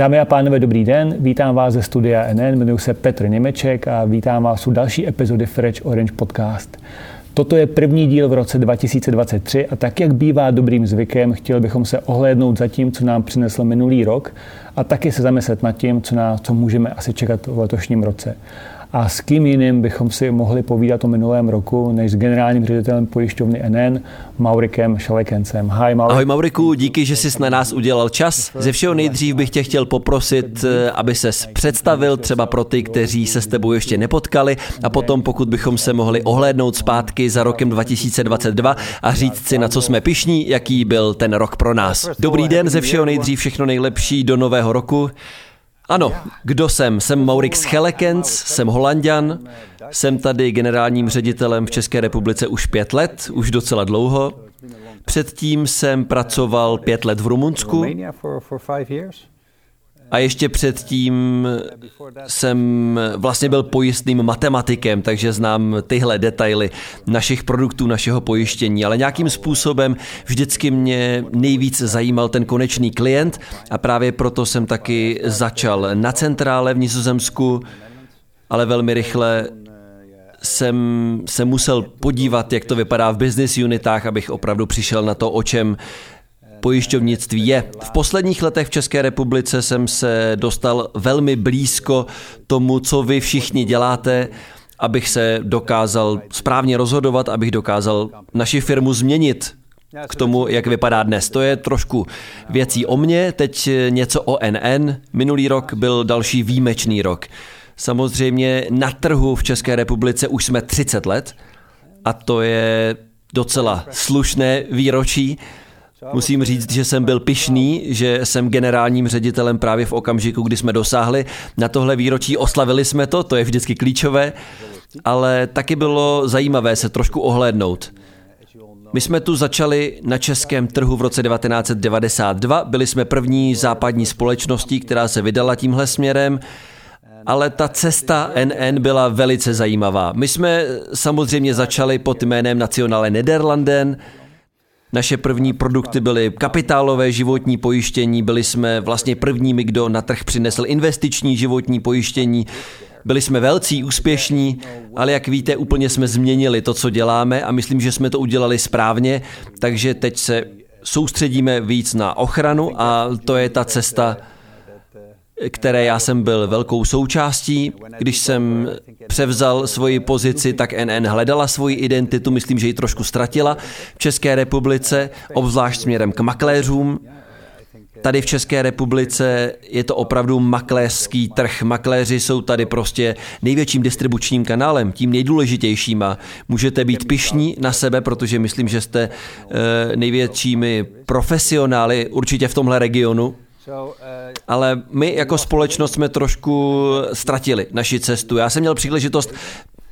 Dámy a pánové, dobrý den. Vítám vás ze studia NN, jmenuji se Petr Němeček a vítám vás u další epizody Fresh Orange Podcast. Toto je první díl v roce 2023 a tak, jak bývá dobrým zvykem, chtěli bychom se ohlédnout za tím, co nám přinesl minulý rok a taky se zamyslet nad tím, co, nás, co můžeme asi čekat v letošním roce. A s kým jiným bychom si mohli povídat o minulém roku, než s generálním ředitelem pojišťovny NN, Maurikem Šalekencem. Hi, Maurik. Ahoj Mauriku, díky, že jsi na nás udělal čas. Ze všeho nejdřív bych tě chtěl poprosit, eh, aby se představil třeba pro ty, kteří se s tebou ještě nepotkali a potom pokud bychom se mohli ohlédnout zpátky za rokem 2022 a říct si, na co jsme pišní, jaký byl ten rok pro nás. Dobrý den, ze všeho nejdřív všechno nejlepší do nového roku. Ano, kdo jsem? Jsem Maurix Schelekens, jsem holandian, jsem tady generálním ředitelem v České republice už pět let, už docela dlouho. Předtím jsem pracoval pět let v Rumunsku a ještě předtím jsem vlastně byl pojistným matematikem, takže znám tyhle detaily našich produktů, našeho pojištění, ale nějakým způsobem vždycky mě nejvíc zajímal ten konečný klient a právě proto jsem taky začal na centrále v Nizozemsku, ale velmi rychle jsem se musel podívat, jak to vypadá v business unitách, abych opravdu přišel na to, o čem pojišťovnictví je. V posledních letech v České republice jsem se dostal velmi blízko tomu, co vy všichni děláte, abych se dokázal správně rozhodovat, abych dokázal naši firmu změnit k tomu, jak vypadá dnes. To je trošku věcí o mně, teď něco o NN. Minulý rok byl další výjimečný rok. Samozřejmě na trhu v České republice už jsme 30 let a to je docela slušné výročí. Musím říct, že jsem byl pišný, že jsem generálním ředitelem právě v okamžiku, kdy jsme dosáhli. Na tohle výročí oslavili jsme to, to je vždycky klíčové, ale taky bylo zajímavé se trošku ohlédnout. My jsme tu začali na českém trhu v roce 1992, byli jsme první západní společností, která se vydala tímhle směrem, ale ta cesta NN byla velice zajímavá. My jsme samozřejmě začali pod jménem Nationale Nederlanden, naše první produkty byly kapitálové životní pojištění, byli jsme vlastně prvními, kdo na trh přinesl investiční životní pojištění. Byli jsme velcí, úspěšní, ale jak víte, úplně jsme změnili to, co děláme a myslím, že jsme to udělali správně, takže teď se soustředíme víc na ochranu a to je ta cesta, které já jsem byl velkou součástí. Když jsem převzal svoji pozici, tak NN hledala svoji identitu, myslím, že ji trošku ztratila v České republice, obzvlášť směrem k makléřům. Tady v České republice je to opravdu makléřský trh. Makléři jsou tady prostě největším distribučním kanálem, tím nejdůležitějším a můžete být pišní na sebe, protože myslím, že jste e, největšími profesionály určitě v tomhle regionu. Ale my jako společnost jsme trošku ztratili naši cestu. Já jsem měl příležitost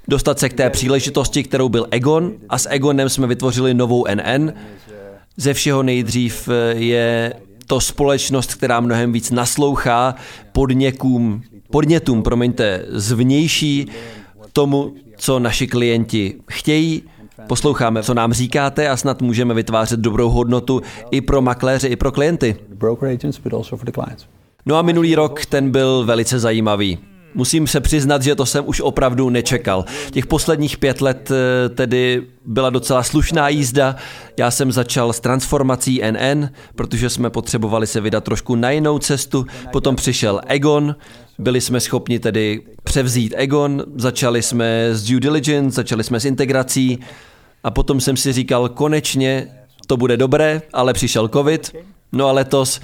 dostat se k té příležitosti, kterou byl Egon a s Egonem jsme vytvořili novou NN. Ze všeho nejdřív je to společnost, která mnohem víc naslouchá podněkům, podnětům, promiňte, zvnější tomu, co naši klienti chtějí, Posloucháme, co nám říkáte a snad můžeme vytvářet dobrou hodnotu i pro makléře, i pro klienty. No a minulý rok ten byl velice zajímavý. Musím se přiznat, že to jsem už opravdu nečekal. Těch posledních pět let eh, tedy byla docela slušná jízda. Já jsem začal s transformací NN, protože jsme potřebovali se vydat trošku na jinou cestu. Potom přišel Egon, byli jsme schopni tedy převzít Egon, začali jsme s due diligence, začali jsme s integrací a potom jsem si říkal, konečně to bude dobré, ale přišel covid, No a letos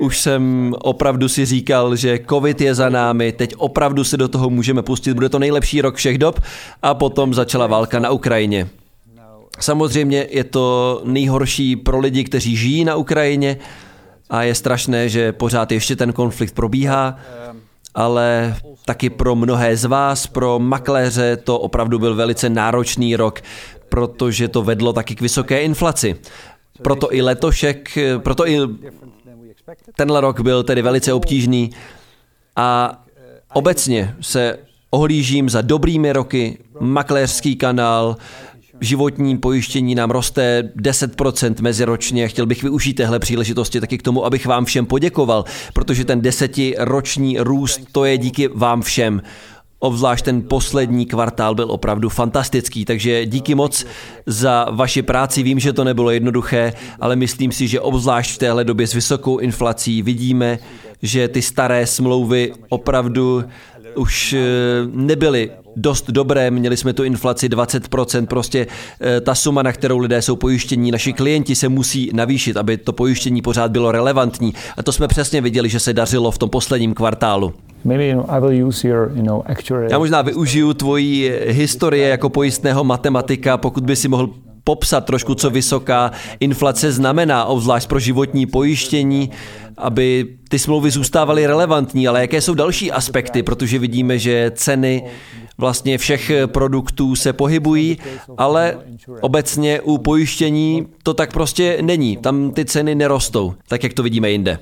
už jsem opravdu si říkal, že covid je za námi, teď opravdu se do toho můžeme pustit, bude to nejlepší rok všech dob. A potom začala válka na Ukrajině. Samozřejmě je to nejhorší pro lidi, kteří žijí na Ukrajině. A je strašné, že pořád ještě ten konflikt probíhá, ale taky pro mnohé z vás, pro makléře to opravdu byl velice náročný rok, protože to vedlo taky k vysoké inflaci. Proto i letošek, proto i tenhle rok byl tedy velice obtížný a obecně se ohlížím za dobrými roky, makléřský kanál, životní pojištění nám roste 10% meziročně. Chtěl bych využít téhle příležitosti taky k tomu, abych vám všem poděkoval, protože ten desetiroční růst, to je díky vám všem. Obzvlášť ten poslední kvartál byl opravdu fantastický, takže díky moc za vaši práci. Vím, že to nebylo jednoduché, ale myslím si, že obzvlášť v téhle době s vysokou inflací vidíme, že ty staré smlouvy opravdu už eh, nebyly dost dobré, měli jsme tu inflaci 20%, prostě eh, ta suma, na kterou lidé jsou pojištění, naši klienti se musí navýšit, aby to pojištění pořád bylo relevantní. A to jsme přesně viděli, že se dařilo v tom posledním kvartálu. Já možná využiju tvoji historie jako pojistného matematika, pokud by si mohl popsat trošku, co vysoká inflace znamená, obzvlášť pro životní pojištění, aby ty smlouvy zůstávaly relevantní, ale jaké jsou další aspekty, protože vidíme, že ceny vlastně všech produktů se pohybují, ale obecně u pojištění to tak prostě není. Tam ty ceny nerostou, tak jak to vidíme jinde.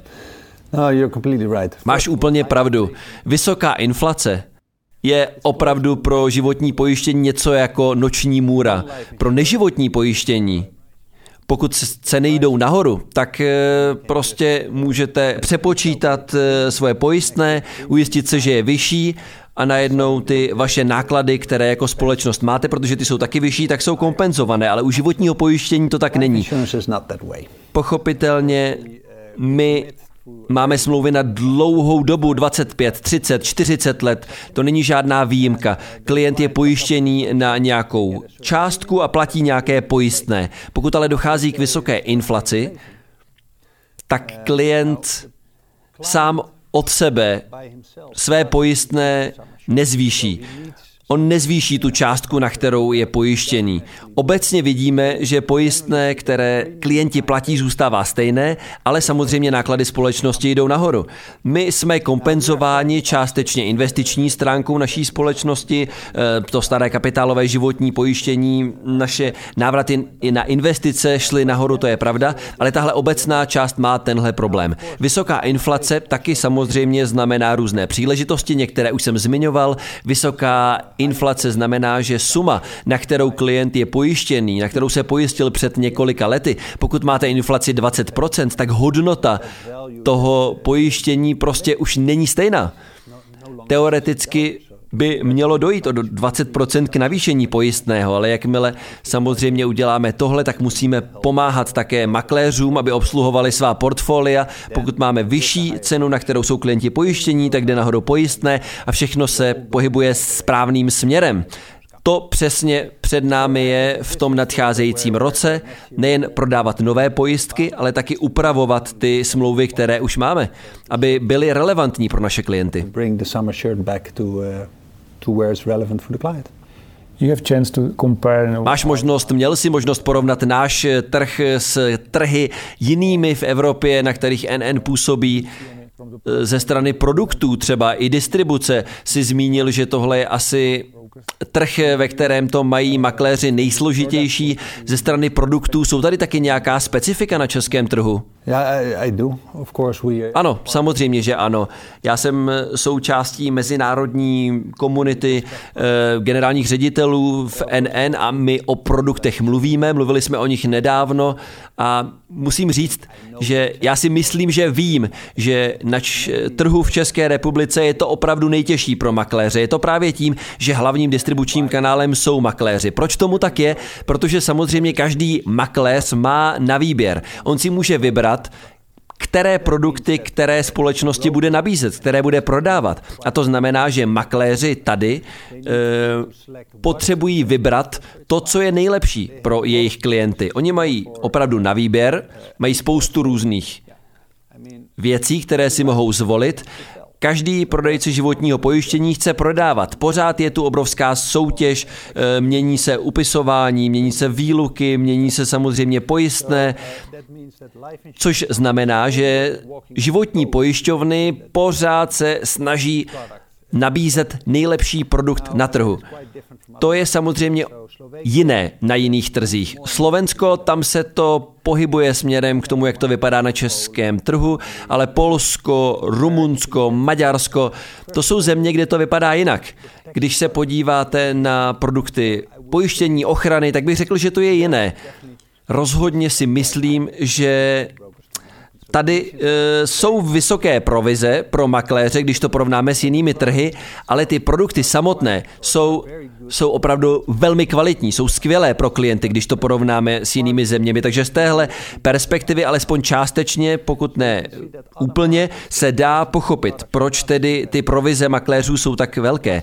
No. Máš úplně pravdu. Vysoká inflace je opravdu pro životní pojištění něco jako noční můra. Pro neživotní pojištění pokud ceny jdou nahoru, tak eh, prostě můžete přepočítat eh, svoje pojistné, ujistit se, že je vyšší a najednou ty vaše náklady, které jako společnost máte, protože ty jsou taky vyšší, tak jsou kompenzované, ale u životního pojištění to tak není. Pochopitelně my Máme smlouvy na dlouhou dobu, 25, 30, 40 let. To není žádná výjimka. Klient je pojištěný na nějakou částku a platí nějaké pojistné. Pokud ale dochází k vysoké inflaci, tak klient sám od sebe své pojistné nezvýší on nezvýší tu částku, na kterou je pojištěný. Obecně vidíme, že pojistné, které klienti platí, zůstává stejné, ale samozřejmě náklady společnosti jdou nahoru. My jsme kompenzováni částečně investiční stránkou naší společnosti, eh, to staré kapitálové životní pojištění, naše návraty na investice šly nahoru, to je pravda, ale tahle obecná část má tenhle problém. Vysoká inflace taky samozřejmě znamená různé příležitosti, některé už jsem zmiňoval, vysoká Inflace znamená, že suma, na kterou klient je pojištěný, na kterou se pojistil před několika lety, pokud máte inflaci 20%, tak hodnota toho pojištění prostě už není stejná. Teoreticky by mělo dojít o 20% k navýšení pojistného, ale jakmile samozřejmě uděláme tohle, tak musíme pomáhat také makléřům, aby obsluhovali svá portfolia. Pokud máme vyšší cenu, na kterou jsou klienti pojištění, tak jde nahoru pojistné a všechno se pohybuje správným směrem. To přesně před námi je v tom nadcházejícím roce, nejen prodávat nové pojistky, ale taky upravovat ty smlouvy, které už máme, aby byly relevantní pro naše klienty to where it's relevant for the client. You have chance to compare. Máš možnost, měl si možnost porovnat náš trh s trhy jinými v Evropě, na kterých NN působí ze strany produktů, třeba i distribuce. Si zmínil, že tohle je asi trh, ve kterém to mají makléři nejsložitější ze strany produktů. Jsou tady taky nějaká specifika na českém trhu? Ano, samozřejmě, že ano. Já jsem součástí mezinárodní komunity eh, generálních ředitelů v NN a my o produktech mluvíme, mluvili jsme o nich nedávno a musím říct, že já si myslím, že vím, že na trhu v České republice je to opravdu nejtěžší pro makléře. Je to právě tím, že hlavním distribučním kanálem jsou makléři. Proč tomu tak je? Protože samozřejmě každý makléř má na výběr. On si může vybrat, které produkty, které společnosti bude nabízet, které bude prodávat. A to znamená, že makléři tady e, potřebují vybrat to, co je nejlepší pro jejich klienty. Oni mají opravdu na výběr, mají spoustu různých věcí, které si mohou zvolit Každý prodejce životního pojištění chce prodávat. Pořád je tu obrovská soutěž, eh, mění se upisování, mění se výluky, mění se samozřejmě pojistné, což znamená, že životní pojišťovny pořád se snaží nabízet nejlepší produkt na trhu. To je samozřejmě jiné na jiných trzích. Slovensko, tam se to pohybuje směrem k tomu, jak to vypadá na českém trhu, ale Polsko, Rumunsko, Maďarsko, to jsou země, kde to vypadá jinak. Když se podíváte na produkty pojištění, ochrany, tak bych řekl, že to je jiné. Rozhodně si myslím, že Tady e, jsou vysoké provize pro makléře, když to porovnáme s jinými trhy, ale ty produkty samotné jsou, jsou opravdu velmi kvalitní, jsou skvělé pro klienty, když to porovnáme s jinými zeměmi. Takže z téhle perspektivy, alespoň částečně, pokud ne úplně, se dá pochopit, proč tedy ty provize makléřů jsou tak velké.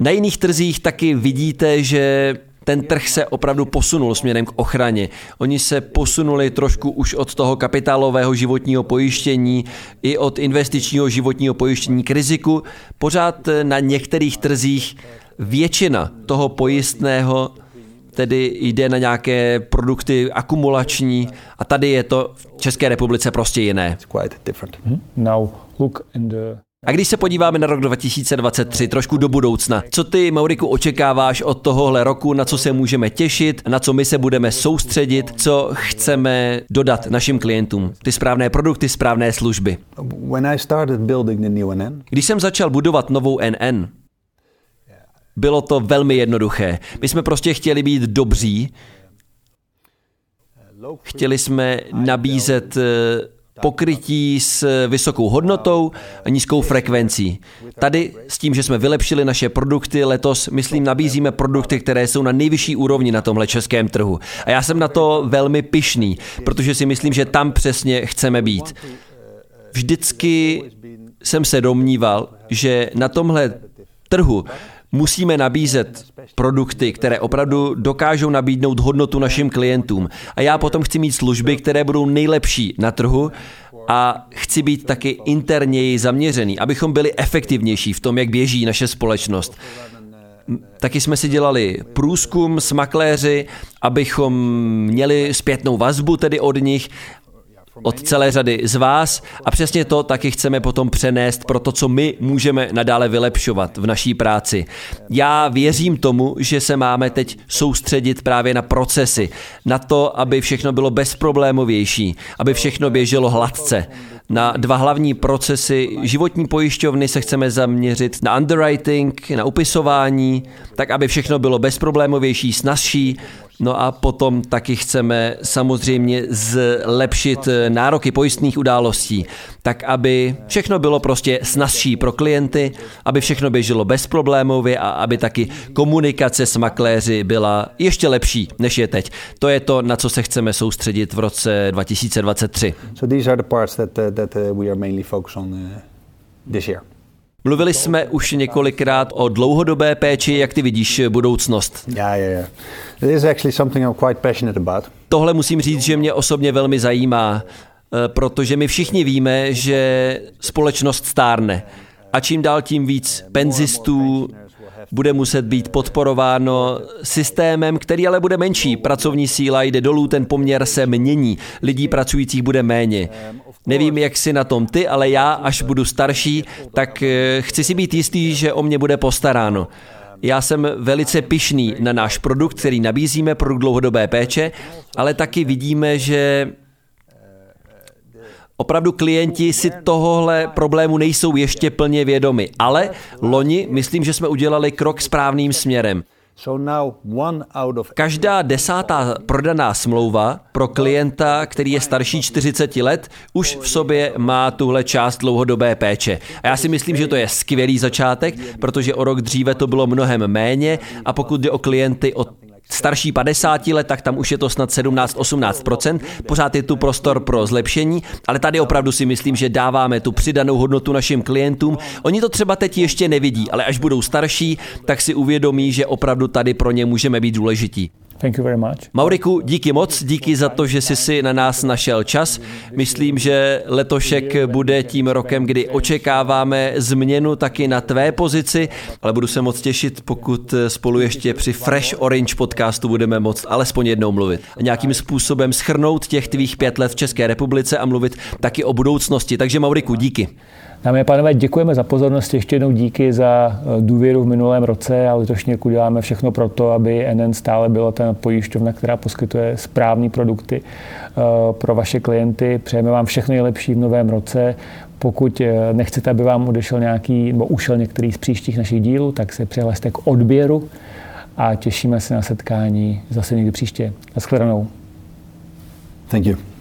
Na jiných trzích taky vidíte, že ten trh se opravdu posunul směrem k ochraně. Oni se posunuli trošku už od toho kapitálového životního pojištění i od investičního životního pojištění k riziku. Pořád na některých trzích většina toho pojistného tedy jde na nějaké produkty akumulační a tady je to v České republice prostě jiné. Now look in the a když se podíváme na rok 2023, trošku do budoucna, co ty, Mauriku, očekáváš od tohohle roku, na co se můžeme těšit, na co my se budeme soustředit, co chceme dodat našim klientům? Ty správné produkty, správné služby. Když jsem začal budovat novou NN, bylo to velmi jednoduché. My jsme prostě chtěli být dobří, chtěli jsme nabízet pokrytí s vysokou hodnotou a nízkou frekvencí. Tady s tím, že jsme vylepšili naše produkty, letos, myslím, nabízíme produkty, které jsou na nejvyšší úrovni na tomhle českém trhu. A já jsem na to velmi pyšný, protože si myslím, že tam přesně chceme být. Vždycky jsem se domníval, že na tomhle trhu musíme nabízet produkty, které opravdu dokážou nabídnout hodnotu našim klientům. A já potom chci mít služby, které budou nejlepší na trhu a chci být taky interněji zaměřený, abychom byli efektivnější v tom, jak běží naše společnost. Taky jsme si dělali průzkum s makléři, abychom měli zpětnou vazbu tedy od nich od celé řady z vás a přesně to taky chceme potom přenést pro to, co my můžeme nadále vylepšovat v naší práci. Já věřím tomu, že se máme teď soustředit právě na procesy, na to, aby všechno bylo bezproblémovější, aby všechno běželo hladce. Na dva hlavní procesy životní pojišťovny se chceme zaměřit na underwriting, na upisování, tak aby všechno bylo bezproblémovější, snazší, No a potom taky chceme samozřejmě zlepšit nároky pojistných událostí, tak aby všechno bylo prostě snazší pro klienty, aby všechno běželo bezproblémově a aby taky komunikace s makléři byla ještě lepší, než je teď. To je to, na co se chceme soustředit v roce 2023. So these are the parts that, uh, that uh, we are mainly focused on uh, this year. Mluvili jsme už několikrát o dlouhodobé péči, jak ty vidíš budoucnost. Tohle musím říct, že mě osobně velmi zajímá, eh, protože my všichni víme, že společnost stárne. A čím dál tím víc penzistů bude muset být podporováno systémem, který ale bude menší. Pracovní síla jde dolů, ten poměr se mění. Lidí pracujících bude méně. Nevím, jak si na tom ty, ale já, až budu starší, tak eh, chci si být jistý, že o mě bude postaráno. Já jsem velice pišný na náš produkt, který nabízíme, produkt dlouhodobé péče, ale taky vidíme, že Opravdu klienti si tohohle problému nejsou ještě plně vědomi, ale loni myslím, že jsme udělali krok správným směrem. Každá desátá prodaná smlouva pro klienta, který je starší 40 let, už v sobě má tuhle část dlouhodobé péče. A já si myslím, že to je skvělý začátek, protože o rok dříve to bylo mnohem méně a pokud jde o klienty od starší 50 let, tak tam už je to snad 17-18%. Pořád je tu prostor pro zlepšení, ale tady opravdu si myslím, že dáváme tu přidanou hodnotu našim klientům. Oni to třeba teď ještě nevidí, ale až budou starší, tak si uvědomí, že opravdu tady pro ně můžeme být důležití. Thank you very much. Mauriku, díky moc, díky za to, že jsi si na nás našel čas. Myslím, že letošek bude tím rokem, kdy očekáváme změnu taky na tvé pozici, ale budu se moc těšit, pokud spolu ještě při Fresh Orange podcastu budeme moct alespoň jednou mluvit. A nějakým způsobem schrnout těch tvých pět let v České republice a mluvit taky o budoucnosti. Takže Mauriku, díky. Dámy a pánové, děkujeme za pozornost, ještě jednou díky za eh, důvěru v minulém roce a letošní roku děláme všechno pro to, aby NN stále byla ta pojišťovna, která poskytuje správné produkty eh, pro vaše klienty. Přejeme vám všechno nejlepší v novém roce. Pokud eh, nechcete, aby vám odešel nějaký, nebo ušel některý z příštích našich dílů, tak se přihlaste k odběru a těšíme se na setkání zase někdy příště. Naschledanou. Thank you.